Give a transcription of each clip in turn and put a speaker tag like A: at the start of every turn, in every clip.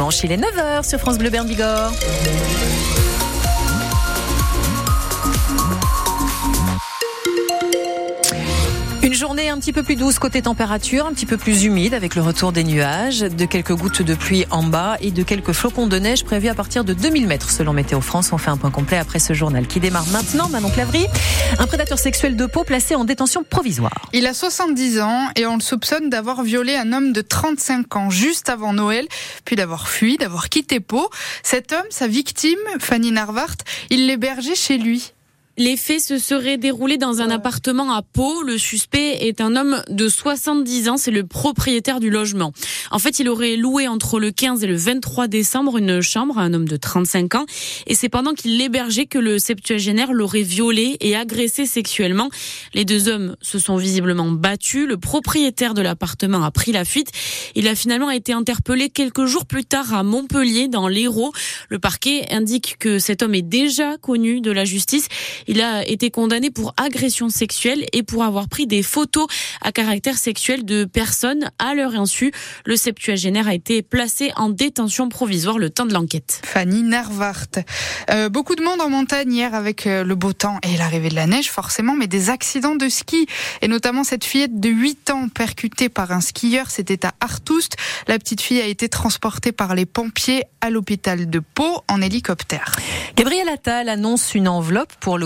A: dimanche. Il est 9h sur France Bleu Bern. Journée un petit peu plus douce côté température, un petit peu plus humide avec le retour des nuages, de quelques gouttes de pluie en bas et de quelques flocons de neige prévus à partir de 2000 mètres selon Météo France. On fait un point complet après ce journal qui démarre maintenant. Manon Clavry, un prédateur sexuel de peau placé en détention provisoire.
B: Il a 70 ans et on le soupçonne d'avoir violé un homme de 35 ans juste avant Noël, puis d'avoir fui, d'avoir quitté Pau. Cet homme, sa victime, Fanny Narvart, il l'hébergeait chez lui.
C: Les faits se seraient déroulés dans un appartement à Pau. Le suspect est un homme de 70 ans, c'est le propriétaire du logement. En fait, il aurait loué entre le 15 et le 23 décembre une chambre à un homme de 35 ans et c'est pendant qu'il l'hébergeait que le septuagénaire l'aurait violé et agressé sexuellement. Les deux hommes se sont visiblement battus. Le propriétaire de l'appartement a pris la fuite. Il a finalement été interpellé quelques jours plus tard à Montpellier dans l'Hérault. Le parquet indique que cet homme est déjà connu de la justice. Il a été condamné pour agression sexuelle et pour avoir pris des photos à caractère sexuel de personnes à leur insu. Le septuagénaire a été placé en détention provisoire le temps de l'enquête.
B: Fanny Narvart. Euh, beaucoup de monde en montagne hier avec euh, le beau temps et l'arrivée de la neige forcément, mais des accidents de ski et notamment cette fillette de 8 ans percutée par un skieur, c'était à Artoust. La petite fille a été transportée par les pompiers à l'hôpital de Pau en hélicoptère.
A: Gabriel Attal annonce une enveloppe pour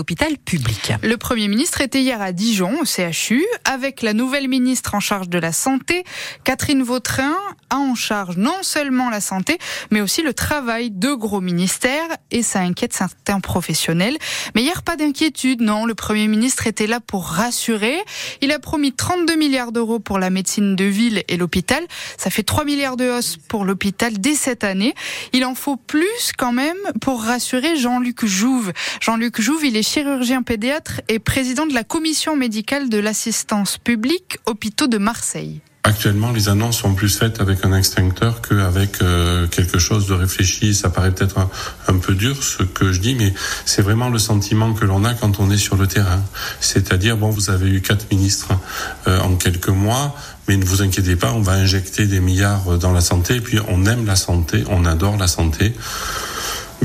B: Le Premier ministre était hier à Dijon, au CHU, avec la nouvelle ministre en charge de la Santé, Catherine Vautrin, a en charge non seulement la santé, mais aussi le travail, de gros ministères, et ça inquiète certains professionnels. Mais hier, pas d'inquiétude, non, le Premier ministre était là pour rassurer. Il a promis 32 milliards d'euros pour la médecine de ville et l'hôpital. Ça fait 3 milliards de hausse pour l'hôpital dès cette année. Il en faut plus quand même pour rassurer Jean-Luc Jouve. Jean-Luc Jouve, il est chirurgien pédiatre et président de la commission médicale de l'assistance publique hôpitaux de Marseille.
D: Actuellement, les annonces sont plus faites avec un extincteur qu'avec euh, quelque chose de réfléchi. Ça paraît peut-être un, peu dur ce que je dis, mais c'est vraiment le sentiment que l'on a quand on est sur le terrain. C'est-à-dire, bon, vous avez eu quatre ministres euh, en quelques mois, mais ne vous inquiétez pas, on va injecter des milliards dans la santé. Et puis, on aime la santé, on adore la santé.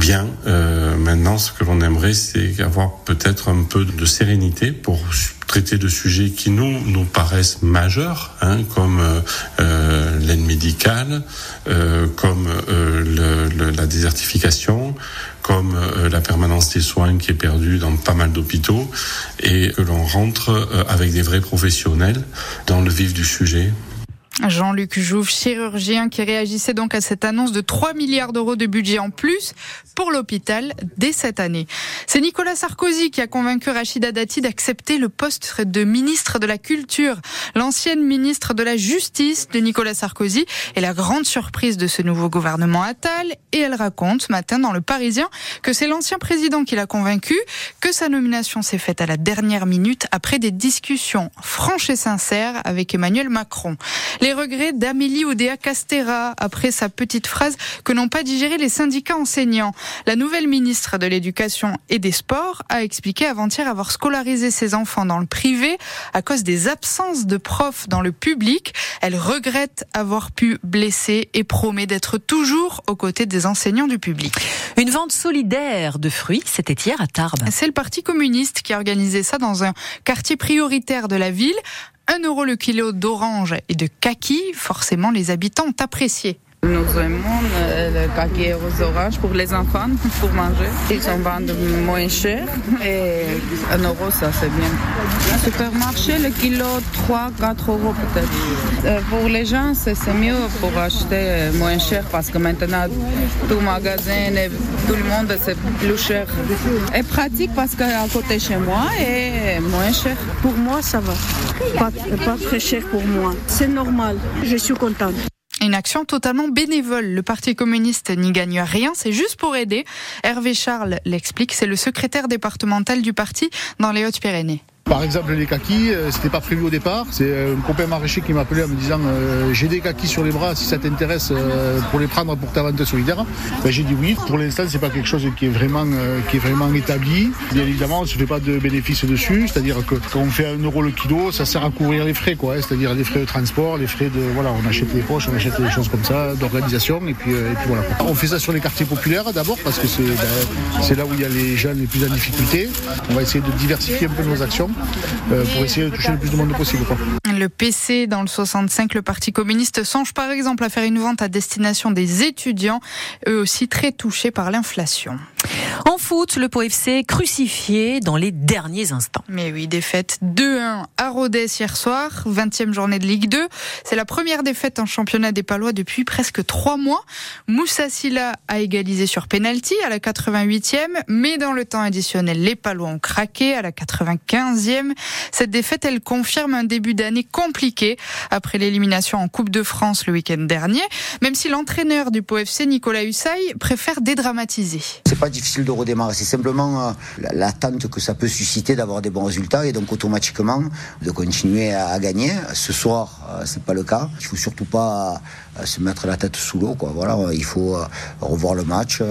D: Bien, euh, maintenant ce que l'on aimerait c'est avoir peut-être un peu de sérénité pour traiter de sujets qui nous nous paraissent majeurs, hein, comme euh, euh l'aide médicale, euh, comme euh, le, la désertification, comme euh, la permanence des soins qui est perdue dans pas mal d'hôpitaux, et que l'on rentre avec des vrais professionnels dans le vif du sujet.
B: Jean-Luc Jouve, chirurgien, qui réagissait donc à cette annonce de 3 milliards d'euros de budget en plus pour l'hôpital dès cette année. C'est Nicolas Sarkozy qui a convaincu Rachida Dati d'accepter le poste de ministre de la Culture. L'ancienne ministre de la Justice de Nicolas Sarkozy est la grande surprise de ce nouveau gouvernement Attal et elle raconte ce matin dans Le Parisien que c'est l'ancien président qui l'a convaincu, que sa nomination s'est faite à la dernière minute après des discussions franches et sincères avec Emmanuel Macron. Regrets d'Amélie Oudéa Castera après sa petite phrase que n'ont pas digéré les syndicats enseignants. La nouvelle ministre de l'Éducation et des Sports a expliqué avant-hier avoir scolarisé ses enfants dans le privé à cause des absences de profs dans le public. Elle regrette avoir pu blesser et promet d'être toujours aux côtés des enseignants du public.
A: Une vente solidaire de fruits, c'était hier à Tarbes.
B: C'est le Parti communiste qui a organisé ça dans un quartier prioritaire de la ville. 1 euro le kilo d'orange et de kaki, forcément les habitants ont apprécié.
E: Nous aimons le kaki aux oranges pour les enfants, pour manger. Ils sont vendus moins cher et un euro, ça c'est bien. Supermarché, le kilo 3-4 euros peut-être. Euh, pour les gens, c'est mieux pour acheter moins cher parce que maintenant, tout magasin et tout le monde, c'est plus cher. Et pratique parce qu'à côté chez moi, est moins cher.
F: Pour moi, ça va. Pas, pas très cher pour moi. C'est normal. Je suis contente.
B: Une action totalement bénévole. Le Parti communiste n'y gagne rien, c'est juste pour aider. Hervé Charles l'explique, c'est le secrétaire départemental du parti dans les Hautes-Pyrénées.
G: Par exemple, les kakis, euh, c'était pas prévu au départ. C'est un copain maraîcher qui m'a appelé en me disant j'ai des kakis sur les bras, si ça t'intéresse pour les prendre pour ta vente solidaire. Ben, j'ai dit oui. Pour l'instant, c'est pas quelque chose qui est vraiment qui est vraiment établi. Bien évidemment, on ne se fait pas de bénéfices dessus, c'est-à-dire que quand on fait un euro le kilo, ça sert à couvrir les frais, quoi. Hein. c'est-à-dire les frais de transport, les frais de voilà, on achète les poches, on achète des choses comme ça, d'organisation, et puis, et puis voilà. On fait ça sur les quartiers populaires d'abord parce que c'est ben, là où il y a les jeunes les plus en difficulté. On va essayer de diversifier un peu nos actions euh, pour essayer de toucher le plus de monde possible.
B: Le PC dans le 65, le Parti communiste songe par exemple à faire une vente à destination des étudiants, eux aussi très touchés par l'inflation.
A: En foot, le Pau FC crucifié dans les derniers instants.
B: Mais oui, défaite 2-1 à Rodez hier soir, 20e journée de Ligue 2. C'est la première défaite en championnat des Palois depuis presque trois mois. Moussa Silla a égalisé sur penalty à la 88e, mais dans le temps additionnel, les Palois ont craqué à la 95e. Cette défaite, elle confirme un début d'année compliqué après l'élimination en Coupe de France le week-end dernier, même si l'entraîneur du Pau FC, Nicolas Hussaï, préfère dédramatiser.
H: C'est pas difficile de redémarrer, c'est simplement euh, l'attente que ça peut susciter d'avoir des bons résultats et donc automatiquement de continuer à gagner. Ce soir, c'est pas le cas. Il faut surtout pas euh, se mettre la tête sous l'eau. Quoi. Voilà, il faut revoir le match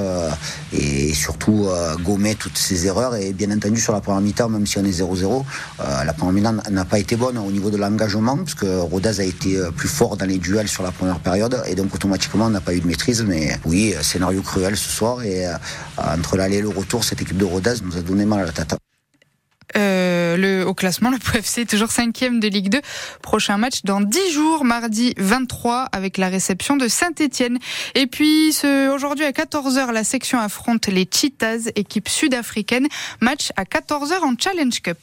H: et surtout gommer toutes ces erreurs. Et bien entendu, sur la première mi-temps, même si on est 0-0, la première mi-temps n'a pas été bonne au niveau de l'engagement, parce que Rodez a été plus fort dans les duels sur la première période, et donc automatiquement, on n'a pas eu de maîtrise. Mais oui, scénario cruel ce soir, et entre l'aller et le retour, cette équipe de Rodez nous a donné mal à la tête.
B: Au classement, le PFC est toujours cinquième de Ligue 2. Prochain match dans 10 jours, mardi 23, avec la réception de Saint-Etienne. Et puis, aujourd'hui à 14h, la section affronte les Cheetahs, équipe sud-africaine. Match à 14h en Challenge Cup.